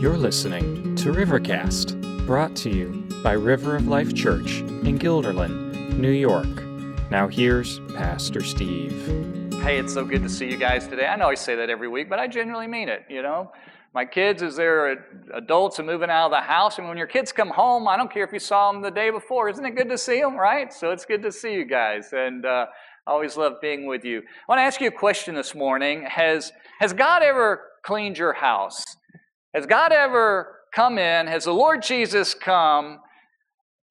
You're listening to Rivercast, brought to you by River of Life Church in Guilderland, New York. Now here's Pastor Steve. Hey, it's so good to see you guys today. I know I say that every week, but I genuinely mean it, you know. My kids, as they're adults and moving out of the house, and when your kids come home, I don't care if you saw them the day before. Isn't it good to see them, right? So it's good to see you guys, and uh, I always love being with you. I want to ask you a question this morning. Has, has God ever cleaned your house? Has God ever come in? Has the Lord Jesus come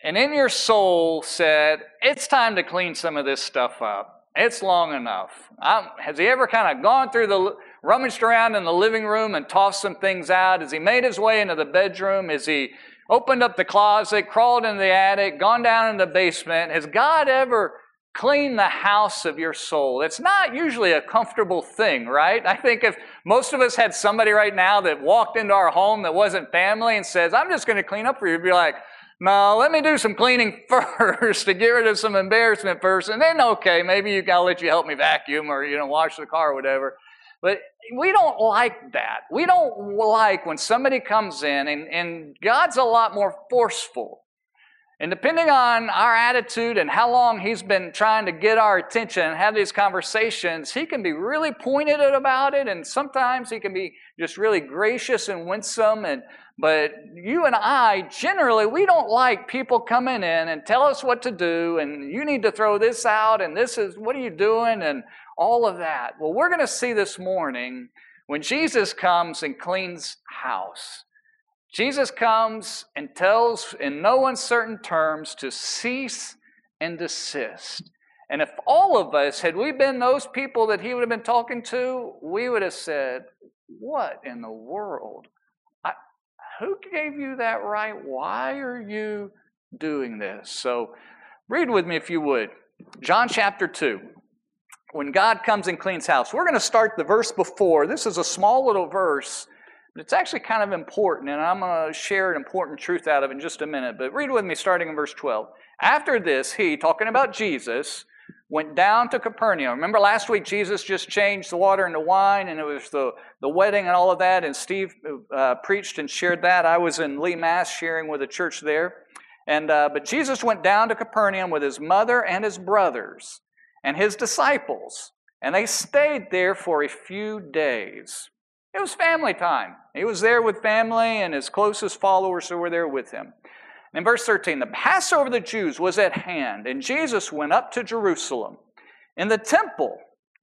and in your soul said, It's time to clean some of this stuff up? It's long enough. I'm, has He ever kind of gone through the, rummaged around in the living room and tossed some things out? Has He made His way into the bedroom? Has He opened up the closet, crawled into the attic, gone down in the basement? Has God ever clean the house of your soul. It's not usually a comfortable thing, right? I think if most of us had somebody right now that walked into our home that wasn't family and says, I'm just going to clean up for you, you'd be like, no, let me do some cleaning first to get rid of some embarrassment first, and then okay, maybe you gotta let you help me vacuum or you know wash the car or whatever. But we don't like that. We don't like when somebody comes in and, and God's a lot more forceful. And depending on our attitude and how long he's been trying to get our attention and have these conversations, he can be really pointed about it, and sometimes he can be just really gracious and winsome. And but you and I generally we don't like people coming in and tell us what to do, and you need to throw this out, and this is what are you doing, and all of that. Well, we're going to see this morning when Jesus comes and cleans house. Jesus comes and tells in no uncertain terms to cease and desist. And if all of us, had we been those people that he would have been talking to, we would have said, What in the world? I, who gave you that right? Why are you doing this? So read with me if you would. John chapter 2. When God comes and cleans house. We're going to start the verse before. This is a small little verse but it's actually kind of important, and I'm going to share an important truth out of it in just a minute. But read with me starting in verse 12. After this, he, talking about Jesus, went down to Capernaum. Remember last week, Jesus just changed the water into wine, and it was the, the wedding and all of that, and Steve uh, preached and shared that. I was in Lee, Mass, sharing with the church there. And, uh, but Jesus went down to Capernaum with his mother and his brothers and his disciples, and they stayed there for a few days. It was family time. He was there with family and his closest followers who were there with him. In verse 13, the Passover of the Jews was at hand, and Jesus went up to Jerusalem. In the temple,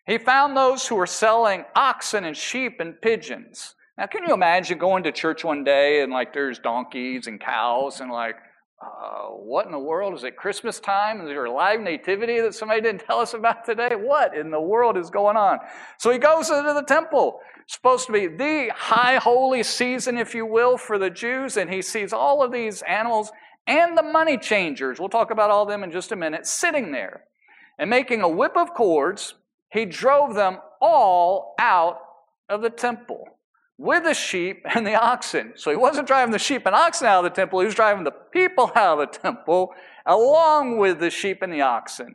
he found those who were selling oxen and sheep and pigeons. Now, can you imagine going to church one day and like there's donkeys and cows and like, uh, what in the world? Is it Christmas time? Is there a live nativity that somebody didn't tell us about today? What in the world is going on? So he goes into the temple supposed to be the high holy season, if you will, for the Jews, and he sees all of these animals and the money changers, we'll talk about all of them in just a minute, sitting there. And making a whip of cords, he drove them all out of the temple with the sheep and the oxen. So he wasn't driving the sheep and oxen out of the temple, he was driving the people out of the temple along with the sheep and the oxen.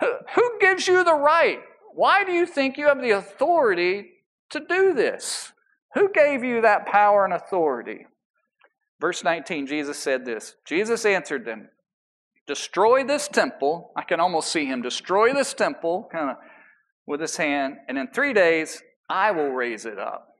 Who gives you the right? Why do you think you have the authority to do this? Who gave you that power and authority? Verse 19, Jesus said this Jesus answered them, Destroy this temple. I can almost see him destroy this temple, kind of with his hand, and in three days I will raise it up.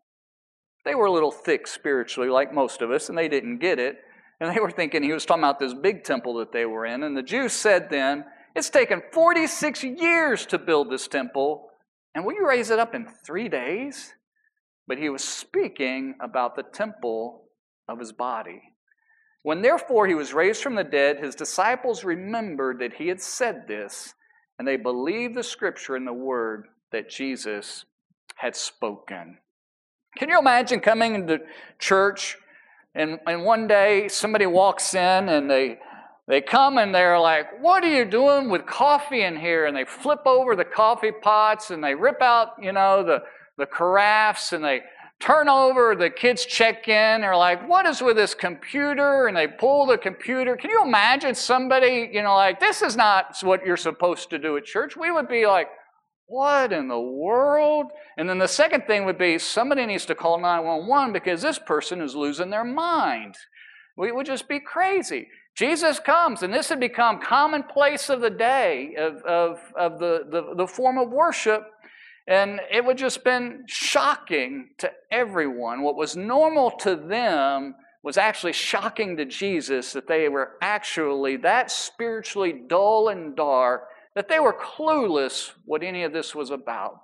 They were a little thick spiritually, like most of us, and they didn't get it. And they were thinking he was talking about this big temple that they were in. And the Jews said then, it's taken 46 years to build this temple, and will you raise it up in three days? But he was speaking about the temple of his body. When therefore he was raised from the dead, his disciples remembered that he had said this, and they believed the scripture and the word that Jesus had spoken. Can you imagine coming into church and, and one day somebody walks in and they, they come and they're like, What are you doing with coffee in here? And they flip over the coffee pots and they rip out, you know, the, the carafes and they turn over, the kids check in, they're like, What is with this computer? And they pull the computer. Can you imagine somebody, you know, like, This is not what you're supposed to do at church? We would be like, what in the world? And then the second thing would be somebody needs to call 911 because this person is losing their mind. We would just be crazy. Jesus comes, and this had become commonplace of the day of, of, of the, the, the form of worship. And it would just been shocking to everyone. What was normal to them was actually shocking to Jesus that they were actually that spiritually dull and dark that they were clueless what any of this was about.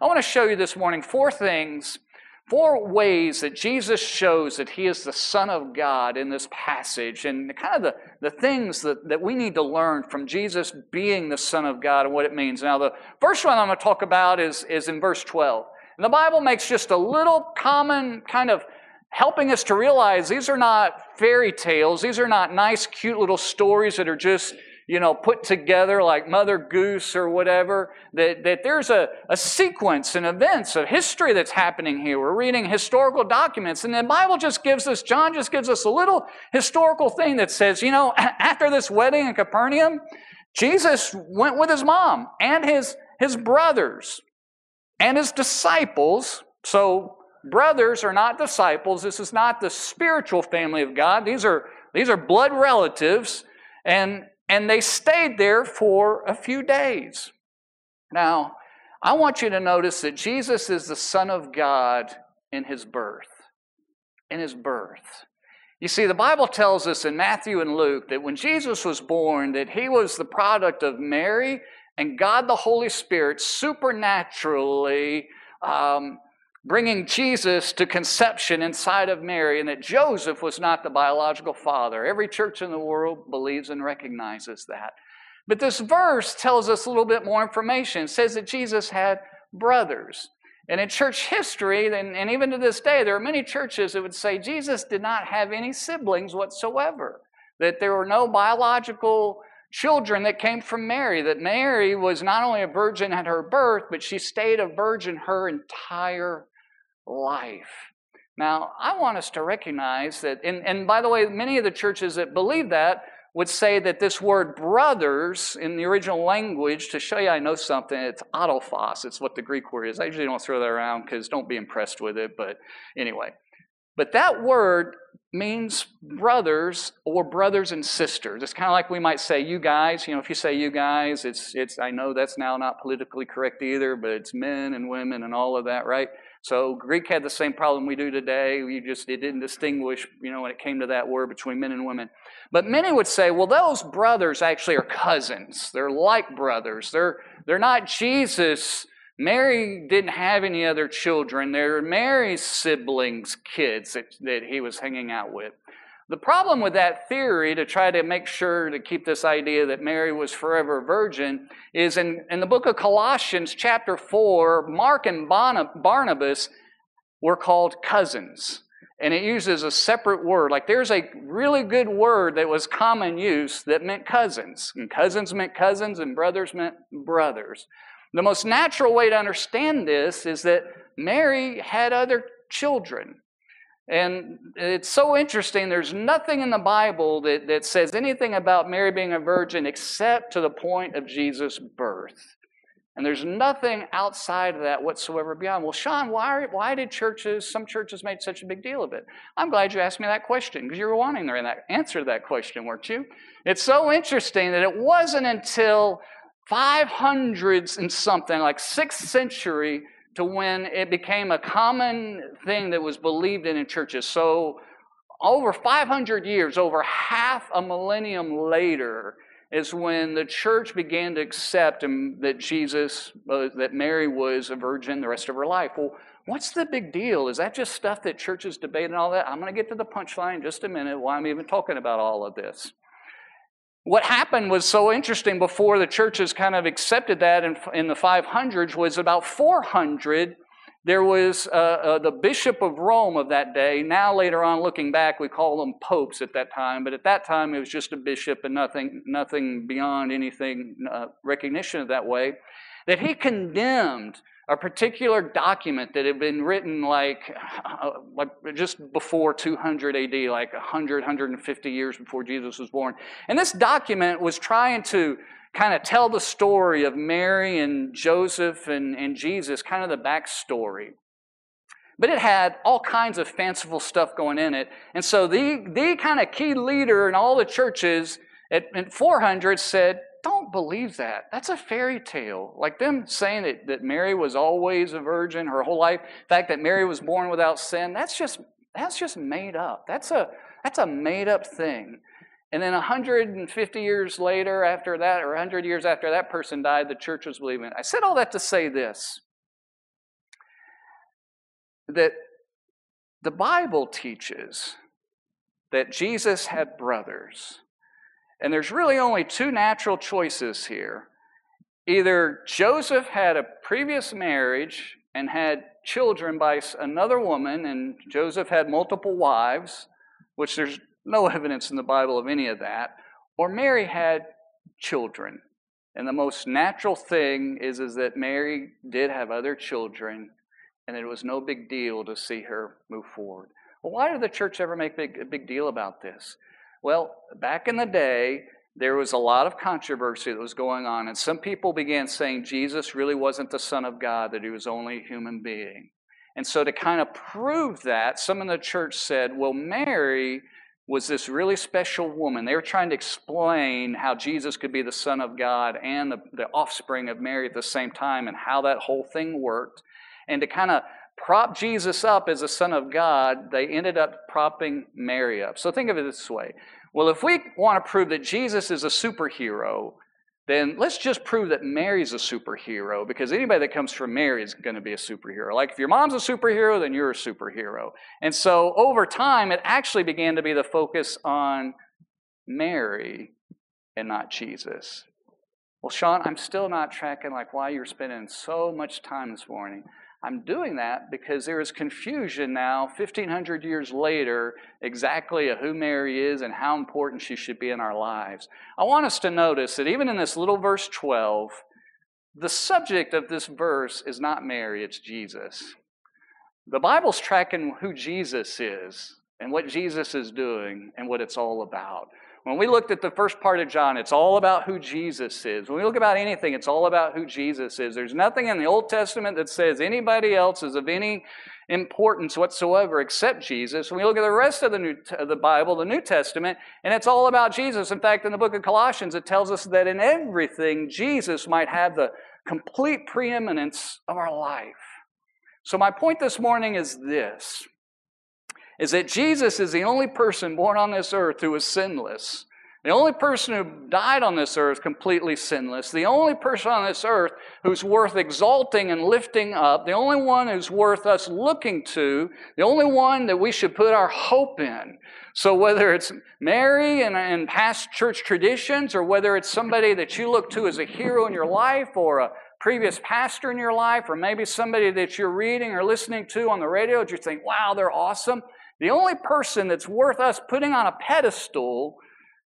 I want to show you this morning four things, four ways that Jesus shows that he is the Son of God in this passage, and kind of the, the things that, that we need to learn from Jesus being the Son of God and what it means. Now, the first one I'm going to talk about is, is in verse 12. And the Bible makes just a little common kind of helping us to realize these are not fairy tales, these are not nice, cute little stories that are just you know, put together like Mother Goose or whatever, that, that there's a, a sequence and events of history that's happening here. We're reading historical documents, and the Bible just gives us, John just gives us a little historical thing that says, you know, after this wedding in Capernaum, Jesus went with his mom and his, his brothers and his disciples. So, brothers are not disciples. This is not the spiritual family of God. These are, these are blood relatives. And and they stayed there for a few days. Now, I want you to notice that Jesus is the Son of God in his birth. In his birth. You see, the Bible tells us in Matthew and Luke that when Jesus was born, that he was the product of Mary and God the Holy Spirit supernaturally um, bringing Jesus to conception inside of Mary, and that Joseph was not the biological father. Every church in the world believes and recognizes that. But this verse tells us a little bit more information. It says that Jesus had brothers. And in church history, and, and even to this day, there are many churches that would say Jesus did not have any siblings whatsoever, that there were no biological children that came from Mary, that Mary was not only a virgin at her birth, but she stayed a virgin her entire life. Now, I want us to recognize that, and, and by the way, many of the churches that believe that would say that this word brothers in the original language, to show you I know something, it's adelphos. It's what the Greek word is. I usually don't throw that around because don't be impressed with it, but anyway. But that word means brothers or brothers and sisters. It's kind of like we might say you guys. You know, if you say you guys, it's it's I know that's now not politically correct either, but it's men and women and all of that, right? So Greek had the same problem we do today. You just it didn't distinguish, you know, when it came to that word between men and women. But many would say, well, those brothers actually are cousins. They're like brothers. They're they're not Jesus. Mary didn't have any other children. They're Mary's siblings' kids that, that he was hanging out with. The problem with that theory, to try to make sure to keep this idea that Mary was forever a virgin, is in, in the book of Colossians, chapter 4, Mark and Barnabas were called cousins. And it uses a separate word. Like there's a really good word that was common use that meant cousins. And cousins meant cousins, and brothers meant brothers. The most natural way to understand this is that Mary had other children. And it's so interesting. There's nothing in the Bible that, that says anything about Mary being a virgin except to the point of Jesus' birth. And there's nothing outside of that whatsoever beyond. Well, Sean, why, why did churches, some churches made such a big deal of it? I'm glad you asked me that question because you were wanting the answer to that question, weren't you? It's so interesting that it wasn't until 500s and something, like 6th century, to when it became a common thing that was believed in in churches. So, over 500 years, over half a millennium later, is when the church began to accept that Jesus, uh, that Mary was a virgin the rest of her life. Well, what's the big deal? Is that just stuff that churches debate and all that? I'm going to get to the punchline in just a minute why I'm even talking about all of this. What happened was so interesting before the churches kind of accepted that in, in the 500s was about 400 there was uh, uh, the Bishop of Rome of that day. Now, later on, looking back, we call them popes at that time, but at that time it was just a bishop and nothing, nothing beyond anything uh, recognition of that way. That he condemned a particular document that had been written like, uh, like just before 200 AD, like 100, 150 years before Jesus was born. And this document was trying to kind of tell the story of Mary and Joseph and, and Jesus, kind of the backstory. But it had all kinds of fanciful stuff going in it. And so the, the kind of key leader in all the churches at, at 400 said, don't believe that. That's a fairy tale. Like them saying that, that Mary was always a virgin her whole life, the fact that Mary was born without sin, that's just, that's just made up. That's a, that's a made up thing. And then 150 years later, after that, or 100 years after that person died, the church was believing. I said all that to say this that the Bible teaches that Jesus had brothers. And there's really only two natural choices here. Either Joseph had a previous marriage and had children by another woman, and Joseph had multiple wives, which there's no evidence in the Bible of any of that. Or Mary had children. And the most natural thing is, is that Mary did have other children, and it was no big deal to see her move forward. Well, why did the church ever make big, a big deal about this? Well, back in the day, there was a lot of controversy that was going on, and some people began saying Jesus really wasn't the Son of God, that he was only a human being. And so, to kind of prove that, some in the church said, well, Mary was this really special woman. They were trying to explain how Jesus could be the Son of God and the, the offspring of Mary at the same time and how that whole thing worked. And to kind of prop Jesus up as a Son of God, they ended up propping Mary up. So think of it this way. Well, if we want to prove that Jesus is a superhero, then let's just prove that Mary's a superhero because anybody that comes from Mary is going to be a superhero. Like if your mom's a superhero, then you're a superhero. And so over time, it actually began to be the focus on Mary and not Jesus. Well, Sean, I'm still not tracking like why you're spending so much time this morning. I'm doing that because there is confusion now, 1500 years later, exactly of who Mary is and how important she should be in our lives. I want us to notice that even in this little verse 12, the subject of this verse is not Mary, it's Jesus. The Bible's tracking who Jesus is and what Jesus is doing and what it's all about. When we looked at the first part of John, it's all about who Jesus is. When we look about anything, it's all about who Jesus is. There's nothing in the Old Testament that says anybody else is of any importance whatsoever except Jesus. When we look at the rest of the, New, the Bible, the New Testament, and it's all about Jesus. In fact, in the book of Colossians, it tells us that in everything, Jesus might have the complete preeminence of our life. So, my point this morning is this is that Jesus is the only person born on this earth who is sinless. The only person who died on this earth completely sinless. The only person on this earth who's worth exalting and lifting up. The only one who's worth us looking to. The only one that we should put our hope in. So whether it's Mary and, and past church traditions, or whether it's somebody that you look to as a hero in your life, or a previous pastor in your life, or maybe somebody that you're reading or listening to on the radio that you think, wow, they're awesome. The only person that's worth us putting on a pedestal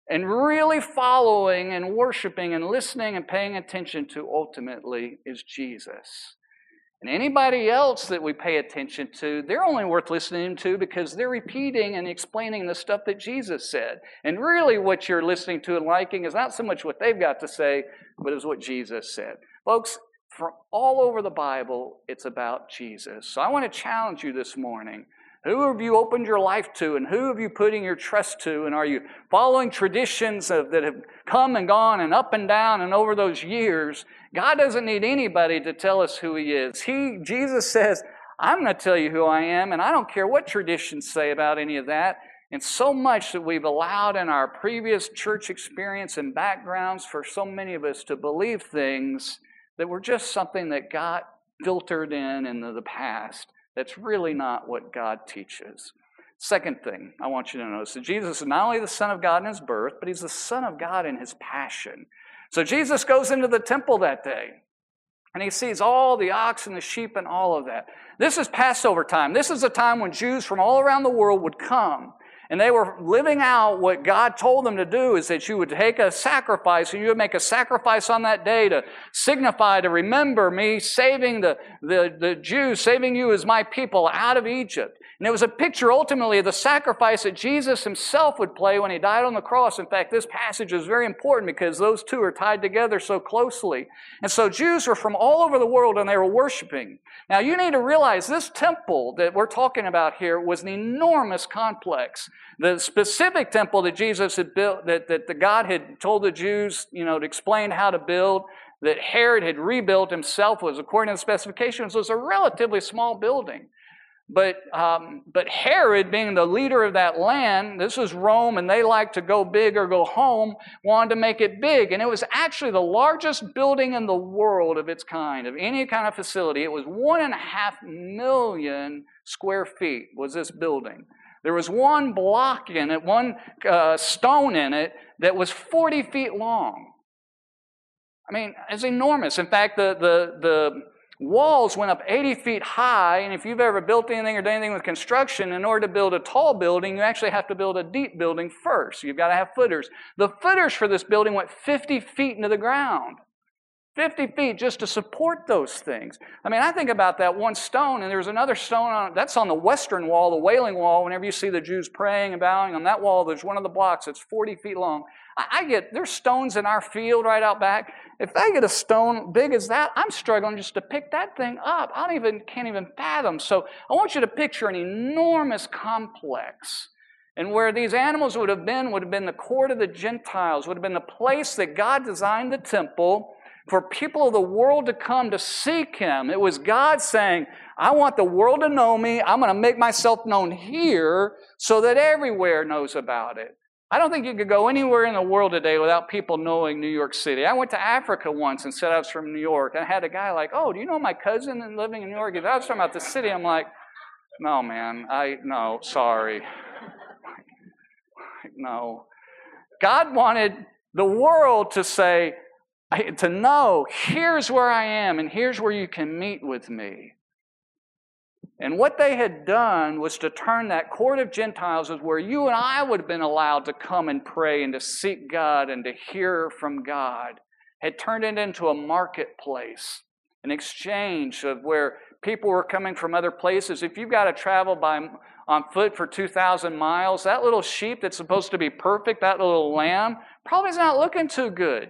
and really following and worshiping and listening and paying attention to ultimately is Jesus. And anybody else that we pay attention to, they're only worth listening to because they're repeating and explaining the stuff that Jesus said. And really, what you're listening to and liking is not so much what they've got to say, but is what Jesus said. Folks, from all over the Bible, it's about Jesus. So I want to challenge you this morning who have you opened your life to, and who have you putting your trust to? And are you following traditions of, that have come and gone and up and down and over those years? God doesn't need anybody to tell us who He is. He, Jesus says, I'm going to tell you who I am, and I don't care what traditions say about any of that. And so much that we've allowed in our previous church experience and backgrounds for so many of us to believe things that were just something that got filtered in in the past. That's really not what God teaches. Second thing I want you to notice that Jesus is not only the Son of God in his birth, but he's the Son of God in his passion. So Jesus goes into the temple that day. And he sees all the oxen, the sheep, and all of that. This is Passover time. This is a time when Jews from all around the world would come and they were living out what God told them to do is that you would take a sacrifice and you would make a sacrifice on that day to signify, to remember me saving the, the, the Jews, saving you as my people out of Egypt. And it was a picture ultimately of the sacrifice that Jesus himself would play when he died on the cross. In fact, this passage is very important because those two are tied together so closely. And so Jews were from all over the world and they were worshiping. Now you need to realize this temple that we're talking about here was an enormous complex. The specific temple that Jesus had built, that, that the God had told the Jews, you know, to explain how to build, that Herod had rebuilt himself was, according to the specifications, was a relatively small building. But, um, but Herod, being the leader of that land, this was Rome, and they like to go big or go home, wanted to make it big. And it was actually the largest building in the world of its kind, of any kind of facility. It was one and a half million square feet was this building. There was one block in it, one uh, stone in it that was 40 feet long. I mean, it's enormous. In fact, the, the, the walls went up 80 feet high, and if you've ever built anything or done anything with construction, in order to build a tall building, you actually have to build a deep building first. You've got to have footers. The footers for this building went 50 feet into the ground. 50 feet just to support those things. I mean, I think about that one stone, and there's another stone on it. that's on the western wall, the Wailing Wall. Whenever you see the Jews praying and bowing on that wall, there's one of the blocks that's 40 feet long. I, I get there's stones in our field right out back. If I get a stone big as that, I'm struggling just to pick that thing up. I don't even can't even fathom. So I want you to picture an enormous complex. And where these animals would have been would have been the court of the Gentiles, would have been the place that God designed the temple for people of the world to come to seek him. It was God saying, I want the world to know me. I'm going to make myself known here so that everywhere knows about it. I don't think you could go anywhere in the world today without people knowing New York City. I went to Africa once and said I was from New York. And I had a guy like, Oh, do you know my cousin living in New York? If I was talking about the city, I'm like, No, man, I, no, sorry. no. God wanted the world to say, to know here's where I am and here's where you can meet with me. And what they had done was to turn that court of Gentiles where you and I would have been allowed to come and pray and to seek God and to hear from God, had turned it into a marketplace, an exchange of where people were coming from other places. If you've got to travel by on foot for 2,000 miles, that little sheep that's supposed to be perfect, that little lamb, probably is not looking too good.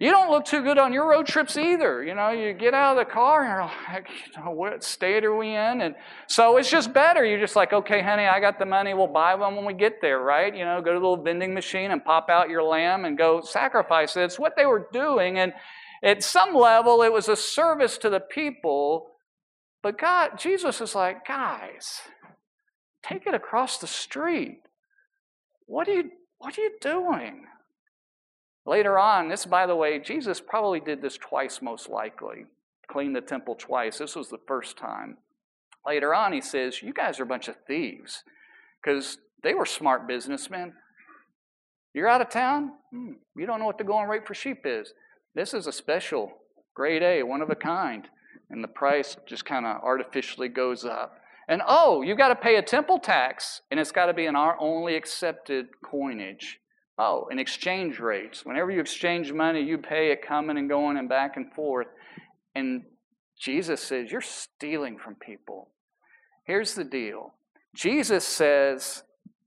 You don't look too good on your road trips either. You know, you get out of the car and you're like, you know, what state are we in? And so it's just better. You're just like, okay, honey, I got the money. We'll buy one when we get there, right? You know, go to the little vending machine and pop out your lamb and go sacrifice it. It's what they were doing. And at some level, it was a service to the people. But God, Jesus is like, guys, take it across the street. What are you, what are you doing? Later on, this, by the way, Jesus probably did this twice, most likely. Cleaned the temple twice. This was the first time. Later on, he says, You guys are a bunch of thieves. Because they were smart businessmen. You're out of town? Hmm, you don't know what the going rate for sheep is. This is a special, grade A, one of a kind. And the price just kind of artificially goes up. And oh, you've got to pay a temple tax, and it's got to be in our only accepted coinage. Oh, and exchange rates. Whenever you exchange money, you pay it coming and going and back and forth. And Jesus says, You're stealing from people. Here's the deal Jesus says,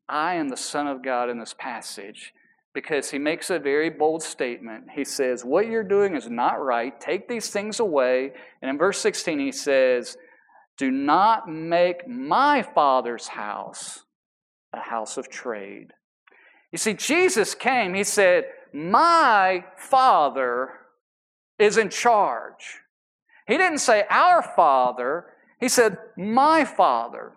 I am the Son of God in this passage because he makes a very bold statement. He says, What you're doing is not right. Take these things away. And in verse 16, he says, Do not make my Father's house a house of trade. You see, Jesus came, he said, My Father is in charge. He didn't say our Father, he said, My Father.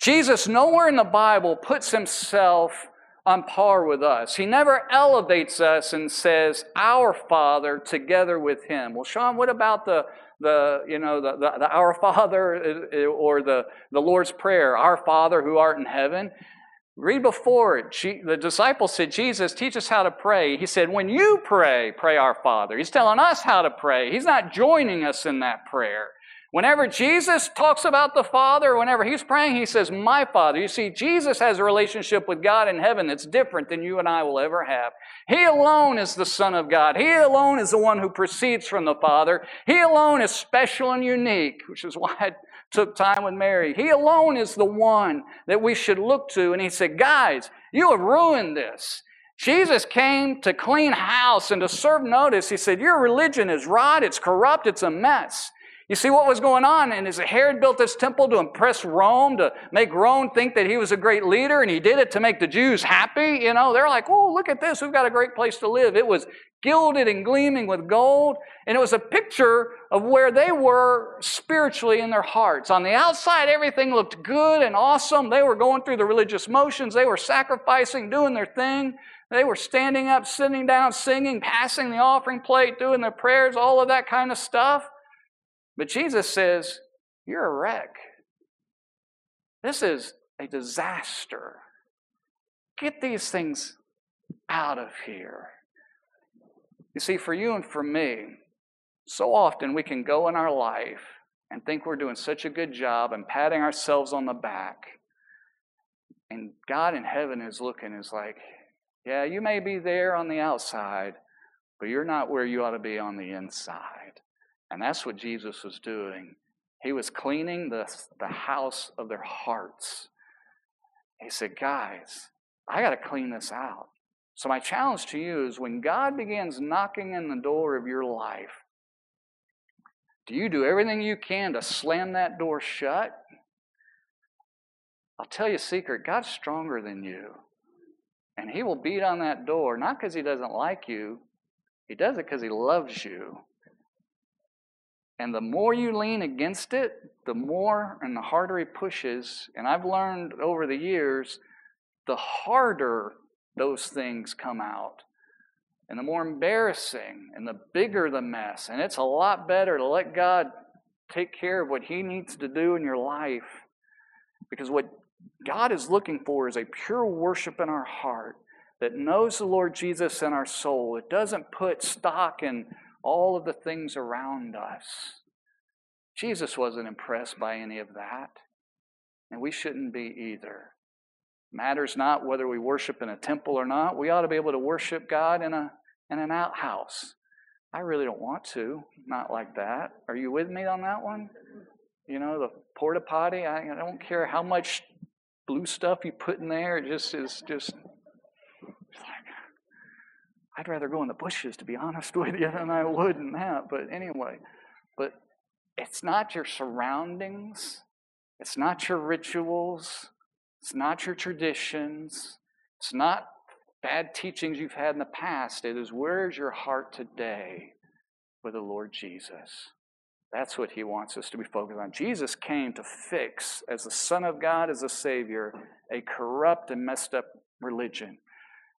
Jesus, nowhere in the Bible, puts himself on par with us. He never elevates us and says, Our Father together with him. Well, Sean, what about the the you know the, the, the our father or the, the lord's prayer our father who art in heaven Read before it. The disciples said, Jesus, teach us how to pray. He said, When you pray, pray our Father. He's telling us how to pray. He's not joining us in that prayer. Whenever Jesus talks about the Father, whenever he's praying, he says, My Father. You see, Jesus has a relationship with God in heaven that's different than you and I will ever have. He alone is the Son of God. He alone is the one who proceeds from the Father. He alone is special and unique, which is why took time with Mary. He alone is the one that we should look to. And he said, Guys, you have ruined this. Jesus came to clean house and to serve notice. He said, Your religion is rot, it's corrupt, it's a mess. You see what was going on? And as Herod built this temple to impress Rome, to make Rome think that he was a great leader, and he did it to make the Jews happy, you know, they're like, oh, look at this, we've got a great place to live. It was gilded and gleaming with gold, and it was a picture of where they were spiritually in their hearts. On the outside, everything looked good and awesome. They were going through the religious motions, they were sacrificing, doing their thing. They were standing up, sitting down, singing, passing the offering plate, doing their prayers, all of that kind of stuff. But Jesus says, You're a wreck. This is a disaster. Get these things out of here. You see, for you and for me, so often we can go in our life and think we're doing such a good job and patting ourselves on the back. And God in heaven is looking, is like, yeah, you may be there on the outside, but you're not where you ought to be on the inside. And that's what Jesus was doing. He was cleaning the, the house of their hearts. He said, Guys, I got to clean this out. So, my challenge to you is when God begins knocking in the door of your life, do you do everything you can to slam that door shut? I'll tell you a secret God's stronger than you. And He will beat on that door, not because He doesn't like you, He does it because He loves you. And the more you lean against it, the more and the harder he pushes. And I've learned over the years, the harder those things come out. And the more embarrassing and the bigger the mess. And it's a lot better to let God take care of what he needs to do in your life. Because what God is looking for is a pure worship in our heart that knows the Lord Jesus in our soul. It doesn't put stock in all of the things around us. Jesus wasn't impressed by any of that, and we shouldn't be either. Matters not whether we worship in a temple or not. We ought to be able to worship God in a in an outhouse. I really don't want to, not like that. Are you with me on that one? You know, the porta potty. I, I don't care how much blue stuff you put in there. It just is just I'd rather go in the bushes, to be honest with you, than I would in that. But anyway, but it's not your surroundings, it's not your rituals, it's not your traditions, it's not bad teachings you've had in the past. It is where's your heart today with the Lord Jesus? That's what he wants us to be focused on. Jesus came to fix, as the Son of God, as a Savior, a corrupt and messed up religion.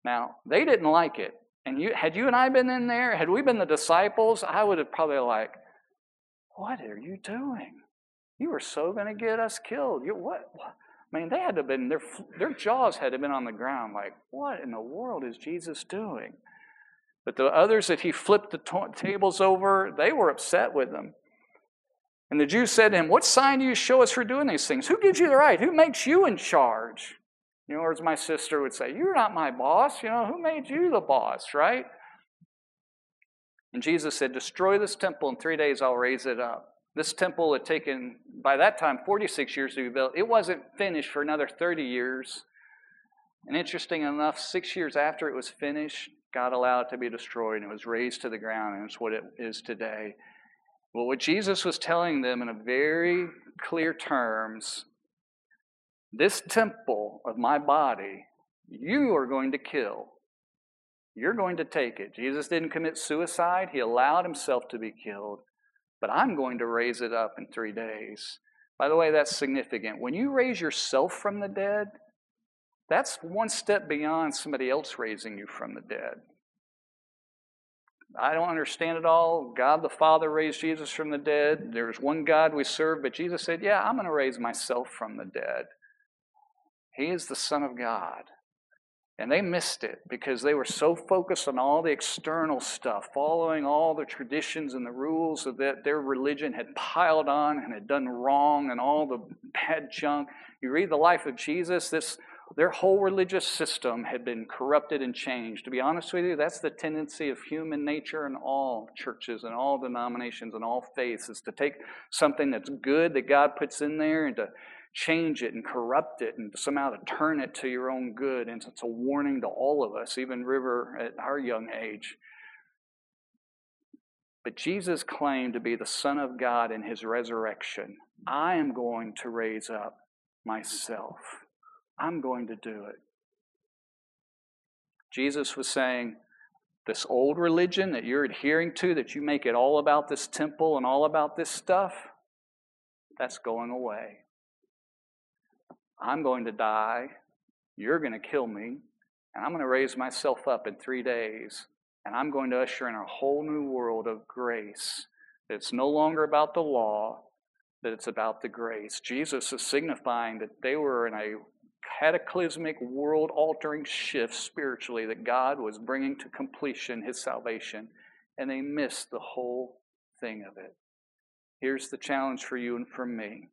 Now, they didn't like it. And you, had you and I been in there, had we been the disciples, I would have probably like, what are you doing? You were so going to get us killed. You what? what? I mean, they had to have been their their jaws had to have been on the ground. Like, what in the world is Jesus doing? But the others that he flipped the t- tables over, they were upset with him. And the Jews said to him, What sign do you show us for doing these things? Who gives you the right? Who makes you in charge? You know, or as my sister would say, You're not my boss. You know, who made you the boss, right? And Jesus said, Destroy this temple, in three days I'll raise it up. This temple had taken, by that time, 46 years to be built. It wasn't finished for another 30 years. And interesting enough, six years after it was finished, God allowed it to be destroyed and it was razed to the ground, and it's what it is today. Well, what Jesus was telling them in a very clear terms this temple of my body, you are going to kill. You're going to take it. Jesus didn't commit suicide, he allowed himself to be killed. But I'm going to raise it up in three days. By the way, that's significant. When you raise yourself from the dead, that's one step beyond somebody else raising you from the dead. I don't understand it all. God the Father raised Jesus from the dead. There's one God we serve, but Jesus said, Yeah, I'm going to raise myself from the dead. He is the Son of God. And they missed it because they were so focused on all the external stuff, following all the traditions and the rules that their religion had piled on and had done wrong and all the bad junk. You read the life of Jesus, this their whole religious system had been corrupted and changed. To be honest with you, that's the tendency of human nature in all churches and all denominations and all faiths is to take something that's good that God puts in there and to change it and corrupt it and somehow to turn it to your own good. And it's a warning to all of us, even River at our young age. But Jesus claimed to be the Son of God in his resurrection. I am going to raise up myself. I'm going to do it. Jesus was saying, This old religion that you're adhering to, that you make it all about this temple and all about this stuff, that's going away. I'm going to die. You're going to kill me. And I'm going to raise myself up in three days. And I'm going to usher in a whole new world of grace. It's no longer about the law, that it's about the grace. Jesus is signifying that they were in a cataclysmic, world altering shift spiritually that God was bringing to completion his salvation, and they missed the whole thing of it. Here's the challenge for you and for me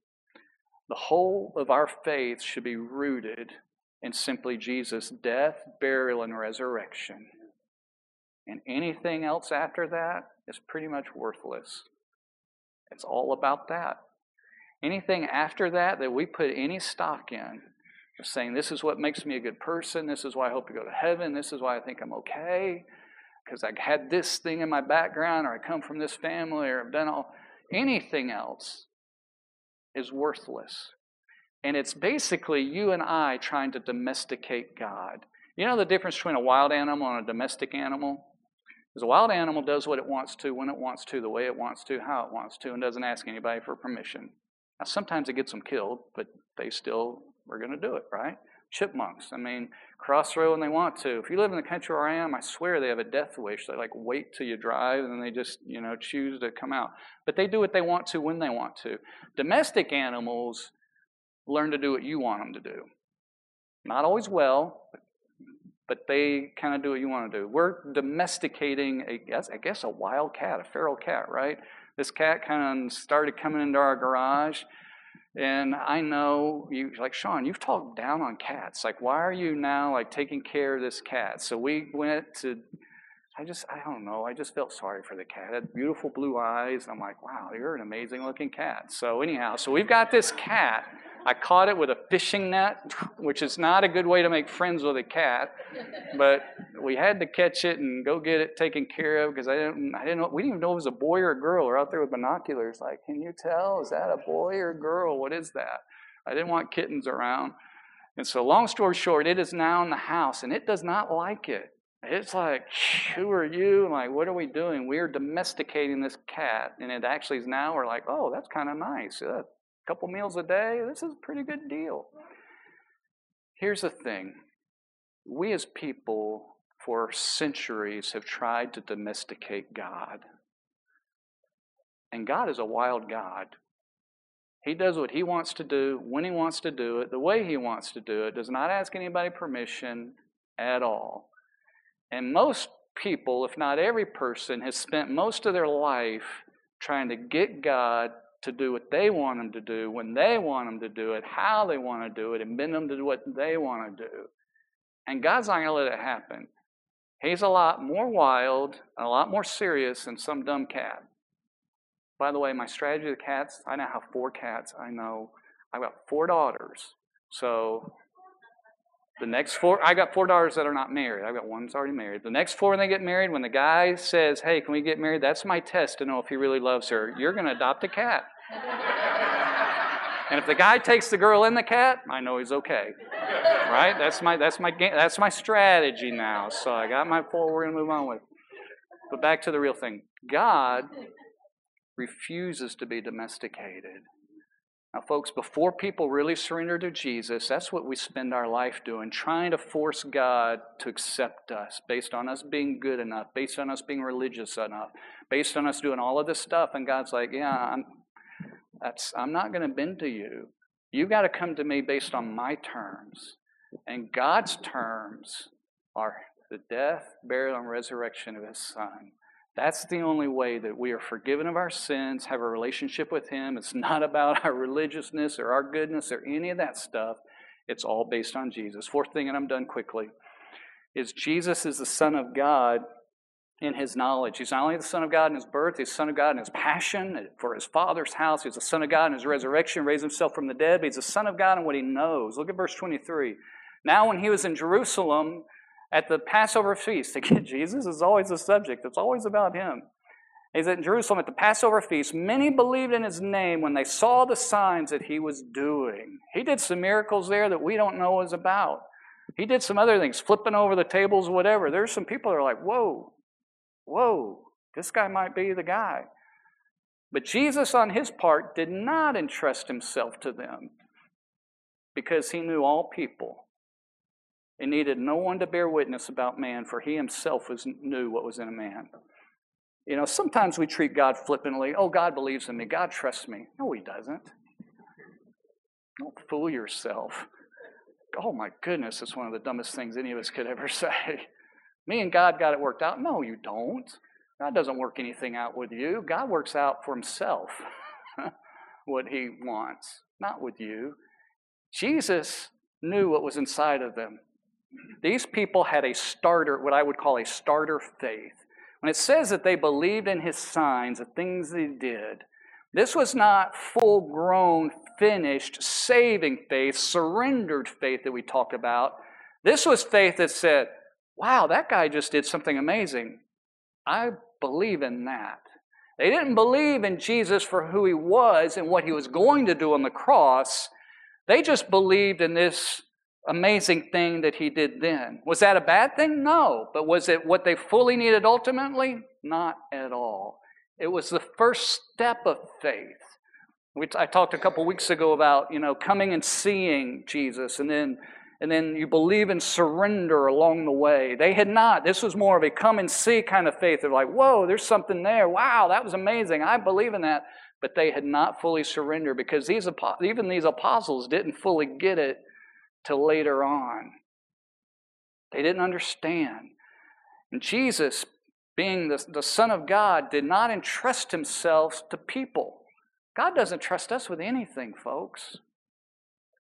the whole of our faith should be rooted in simply Jesus' death, burial, and resurrection. And anything else after that is pretty much worthless. It's all about that. Anything after that that we put any stock in, just saying, this is what makes me a good person, this is why I hope to go to heaven, this is why I think I'm okay, because I had this thing in my background, or I come from this family, or I've done all anything else is worthless. And it's basically you and I trying to domesticate God. You know the difference between a wild animal and a domestic animal? Because a wild animal does what it wants to, when it wants to, the way it wants to, how it wants to, and doesn't ask anybody for permission. Now, sometimes it gets them killed, but they still are going to do it, right? Chipmunks, I mean, cross road when they want to. If you live in the country where I am, I swear they have a death wish. They like wait till you drive and then they just, you know, choose to come out. But they do what they want to when they want to. Domestic animals learn to do what you want them to do. Not always well, but they kind of do what you want to do. We're domesticating, a, I guess, a wild cat, a feral cat, right? This cat kind of started coming into our garage and I know you like Sean, you've talked down on cats. Like, why are you now like taking care of this cat? So we went to I just I don't know, I just felt sorry for the cat. It had beautiful blue eyes. And I'm like, wow, you're an amazing looking cat. So anyhow, so we've got this cat I caught it with a fishing net, which is not a good way to make friends with a cat, but we had to catch it and go get it taken care of because I didn't, I didn't know, we didn't even know it was a boy or a girl. We're out there with binoculars, like, can you tell? Is that a boy or a girl? What is that? I didn't want kittens around. And so, long story short, it is now in the house and it does not like it. It's like, who are you? Like, what are we doing? We're domesticating this cat. And it actually is now, we're like, oh, that's kind of nice. Uh, couple meals a day, this is a pretty good deal. Here's the thing we as people for centuries have tried to domesticate God. And God is a wild God. He does what He wants to do, when He wants to do it, the way He wants to do it, does not ask anybody permission at all. And most people, if not every person, has spent most of their life trying to get God to do what they want them to do, when they want them to do it, how they want to do it, and bend them to what they want to do. And God's not going to let it happen. He's a lot more wild and a lot more serious than some dumb cat. By the way, my strategy of cats, I now have four cats. I know I've got four daughters. So the next four, I got four daughters that are not married. I've got one that's already married. The next four, when they get married, when the guy says, Hey, can we get married? That's my test to know if he really loves her. You're going to adopt a cat. and if the guy takes the girl and the cat, I know he's okay. Right? That's my, that's my, that's my strategy now. So I got my four we're to move on with. But back to the real thing God refuses to be domesticated. Now, folks, before people really surrender to Jesus, that's what we spend our life doing, trying to force God to accept us based on us being good enough, based on us being religious enough, based on us doing all of this stuff. And God's like, yeah, I'm, that's, I'm not going to bend to you. You've got to come to me based on my terms. And God's terms are the death, burial, and resurrection of His Son. That's the only way that we are forgiven of our sins, have a relationship with Him. It's not about our religiousness or our goodness or any of that stuff. It's all based on Jesus. Fourth thing, and I'm done quickly, is Jesus is the Son of God in his knowledge. He's not only the Son of God in his birth, he's the Son of God in his passion for his Father's house. He's the Son of God in his resurrection, raised himself from the dead, but he's the Son of God in what he knows. Look at verse 23. Now, when he was in Jerusalem, at the Passover feast. Again, Jesus is always the subject, it's always about him. He's at Jerusalem at the Passover feast. Many believed in his name when they saw the signs that he was doing. He did some miracles there that we don't know is about. He did some other things, flipping over the tables, whatever. There's some people that are like, whoa, whoa, this guy might be the guy. But Jesus, on his part, did not entrust himself to them because he knew all people and needed no one to bear witness about man, for he himself was, knew what was in a man. You know, sometimes we treat God flippantly. Oh, God believes in me. God trusts me. No, he doesn't. Don't fool yourself. Oh, my goodness, it's one of the dumbest things any of us could ever say. Me and God got it worked out. No, you don't. God doesn't work anything out with you. God works out for himself what he wants, not with you. Jesus knew what was inside of them. These people had a starter, what I would call a starter faith. When it says that they believed in his signs, the things that he did, this was not full grown, finished, saving faith, surrendered faith that we talk about. This was faith that said, wow, that guy just did something amazing. I believe in that. They didn't believe in Jesus for who he was and what he was going to do on the cross. They just believed in this amazing thing that he did then. Was that a bad thing? No. But was it what they fully needed ultimately? Not at all. It was the first step of faith. Which I talked a couple weeks ago about, you know, coming and seeing Jesus and then and then you believe and surrender along the way. They had not. This was more of a come and see kind of faith. They're like, whoa, there's something there. Wow, that was amazing. I believe in that. But they had not fully surrendered because these even these apostles didn't fully get it till later on. They didn't understand. And Jesus, being the, the Son of God, did not entrust himself to people. God doesn't trust us with anything, folks.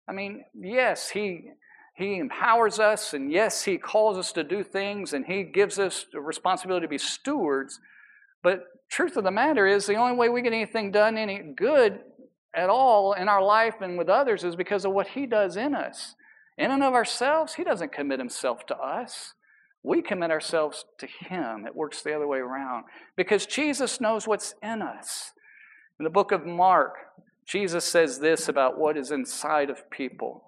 I mean, yes, He He empowers us, and yes, He calls us to do things, and He gives us the responsibility to be stewards. But truth of the matter is, the only way we get anything done, any good at all in our life and with others, is because of what He does in us. In and of ourselves, He doesn't commit Himself to us. We commit ourselves to Him. It works the other way around because Jesus knows what's in us. In the book of Mark, Jesus says this about what is inside of people.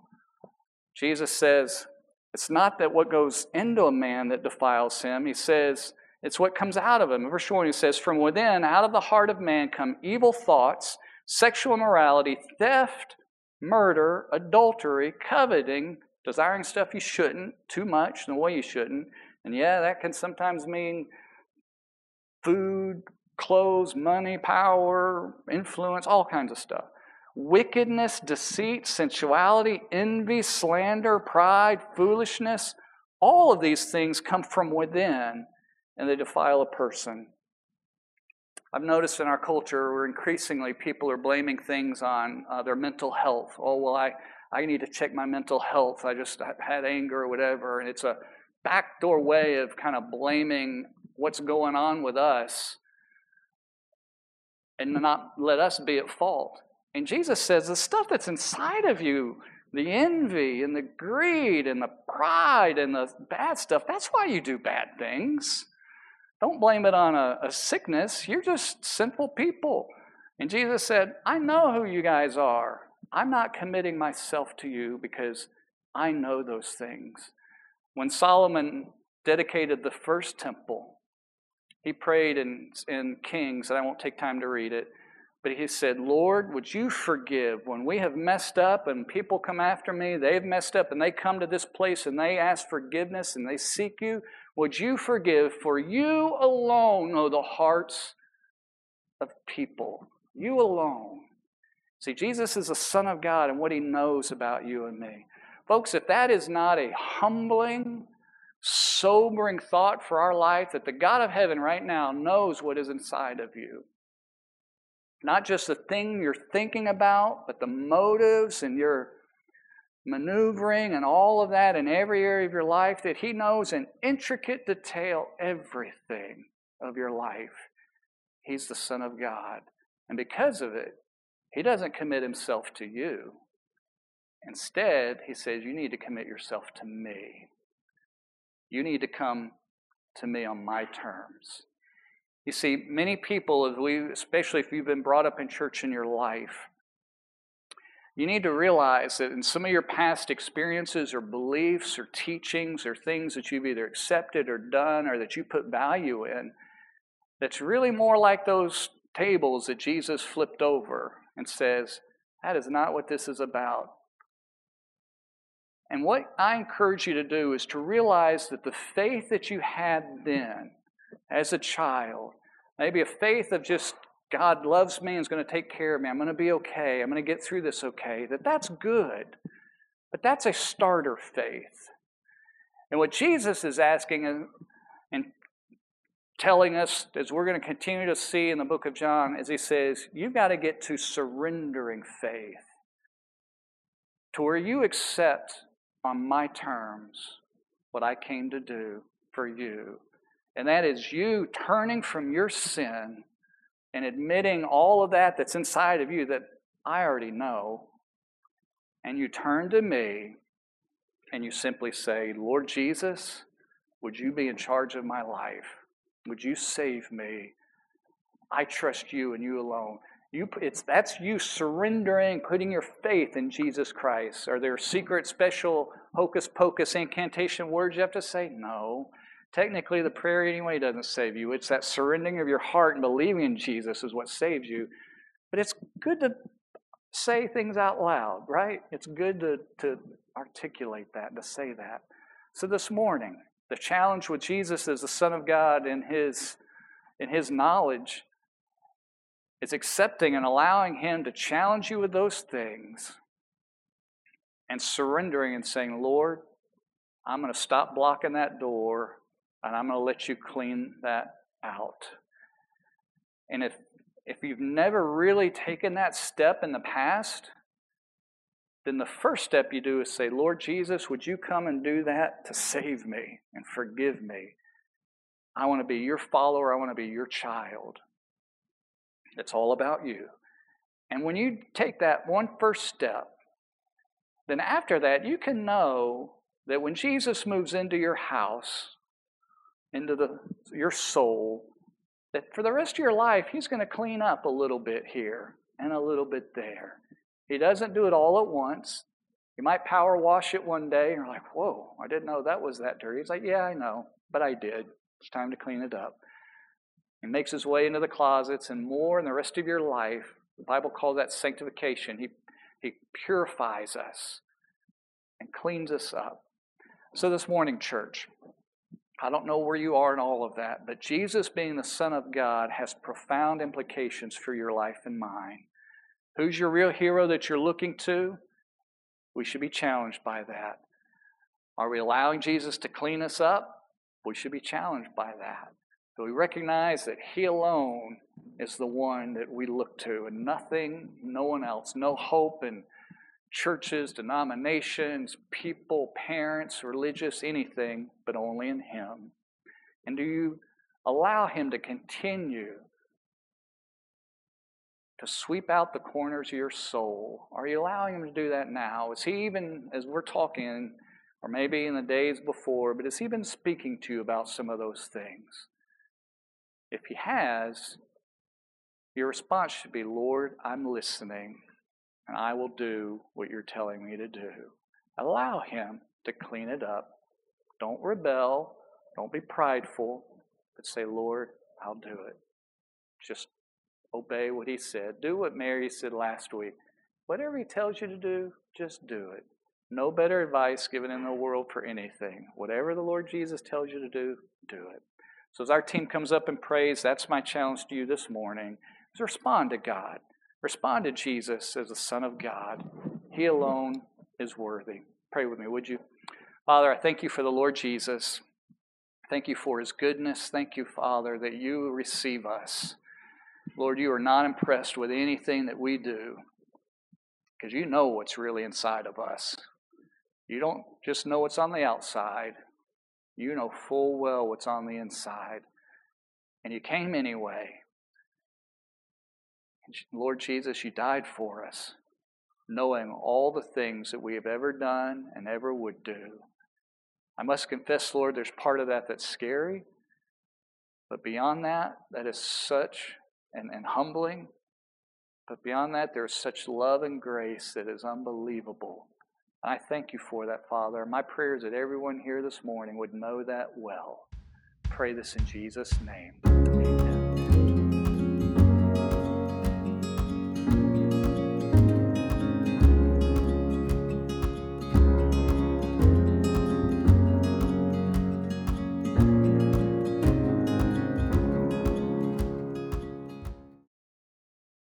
Jesus says, It's not that what goes into a man that defiles him. He says, It's what comes out of him. In verse 1, he says, From within, out of the heart of man, come evil thoughts, sexual immorality, theft, murder, adultery, coveting, desiring stuff you shouldn't, too much in the way you shouldn't. And yeah, that can sometimes mean food, clothes, money, power, influence, all kinds of stuff. Wickedness, deceit, sensuality, envy, slander, pride, foolishness, all of these things come from within and they defile a person. I've noticed in our culture where increasingly people are blaming things on uh, their mental health. Oh, well, I, I need to check my mental health. I just had anger or whatever. And it's a backdoor way of kind of blaming what's going on with us and not let us be at fault. And Jesus says the stuff that's inside of you, the envy and the greed and the pride and the bad stuff, that's why you do bad things. Don't blame it on a, a sickness. You're just sinful people. And Jesus said, I know who you guys are. I'm not committing myself to you because I know those things. When Solomon dedicated the first temple, he prayed in, in Kings, and I won't take time to read it, but he said, Lord, would you forgive when we have messed up and people come after me, they've messed up and they come to this place and they ask forgiveness and they seek you? Would you forgive? For you alone know the hearts of people. You alone. See, Jesus is the Son of God and what he knows about you and me. Folks, if that is not a humbling, sobering thought for our life, that the God of heaven right now knows what is inside of you. Not just the thing you're thinking about, but the motives and your maneuvering and all of that in every area of your life, that He knows in intricate detail everything of your life. He's the Son of God. And because of it, He doesn't commit Himself to you. Instead, He says, You need to commit yourself to me. You need to come to me on my terms. You see, many people, especially if you've been brought up in church in your life, you need to realize that in some of your past experiences or beliefs or teachings or things that you've either accepted or done or that you put value in, that's really more like those tables that Jesus flipped over and says, That is not what this is about. And what I encourage you to do is to realize that the faith that you had then as a child, maybe a faith of just God loves me and is going to take care of me. I'm going to be okay. I'm going to get through this okay. That that's good. But that's a starter faith. And what Jesus is asking and, and telling us, as we're going to continue to see in the book of John, is he says, you've got to get to surrendering faith to where you accept on my terms what I came to do for you. And that is you turning from your sin and admitting all of that that's inside of you that I already know. And you turn to me and you simply say, Lord Jesus, would you be in charge of my life? Would you save me? I trust you and you alone. You, it's, that's you surrendering, putting your faith in Jesus Christ. Are there secret, special, hocus pocus incantation words you have to say? No. Technically, the prayer anyway doesn't save you. It's that surrendering of your heart and believing in Jesus is what saves you. But it's good to say things out loud, right? It's good to, to articulate that, to say that. So this morning, the challenge with Jesus as the Son of God in his, in his knowledge is accepting and allowing Him to challenge you with those things and surrendering and saying, Lord, I'm going to stop blocking that door and I'm going to let you clean that out. And if, if you've never really taken that step in the past, then the first step you do is say, Lord Jesus, would you come and do that to save me and forgive me? I want to be your follower. I want to be your child. It's all about you. And when you take that one first step, then after that, you can know that when Jesus moves into your house, into the, your soul, that for the rest of your life, He's going to clean up a little bit here and a little bit there. He doesn't do it all at once. You might power wash it one day, and you're like, whoa, I didn't know that was that dirty. He's like, yeah, I know, but I did. It's time to clean it up. He makes his way into the closets and more in the rest of your life. The Bible calls that sanctification. He, he purifies us and cleans us up. So, this morning, church, I don't know where you are in all of that, but Jesus being the Son of God has profound implications for your life and mine. Who's your real hero that you're looking to? We should be challenged by that. Are we allowing Jesus to clean us up? We should be challenged by that. So we recognize that He alone is the one that we look to, and nothing, no one else. No hope in churches, denominations, people, parents, religious, anything, but only in Him. And do you allow Him to continue to sweep out the corners of your soul? Are you allowing Him to do that now? Is He even, as we're talking, or maybe in the days before, but has He been speaking to you about some of those things? If he has, your response should be, Lord, I'm listening, and I will do what you're telling me to do. Allow him to clean it up. Don't rebel. Don't be prideful, but say, Lord, I'll do it. Just obey what he said. Do what Mary said last week. Whatever he tells you to do, just do it. No better advice given in the world for anything. Whatever the Lord Jesus tells you to do, do it. So as our team comes up and prays, that's my challenge to you this morning, is respond to God. Respond to Jesus as the Son of God. He alone is worthy. Pray with me, would you? Father, I thank you for the Lord Jesus. Thank you for his goodness. Thank you, Father, that you receive us. Lord, you are not impressed with anything that we do because you know what's really inside of us. You don't just know what's on the outside, you know full well what's on the inside. And you came anyway. Lord Jesus, you died for us, knowing all the things that we have ever done and ever would do. I must confess, Lord, there's part of that that's scary. But beyond that, that is such and, and humbling. But beyond that, there's such love and grace that is unbelievable. I thank you for that, Father. My prayer is that everyone here this morning would know that well. Pray this in Jesus' name. Amen.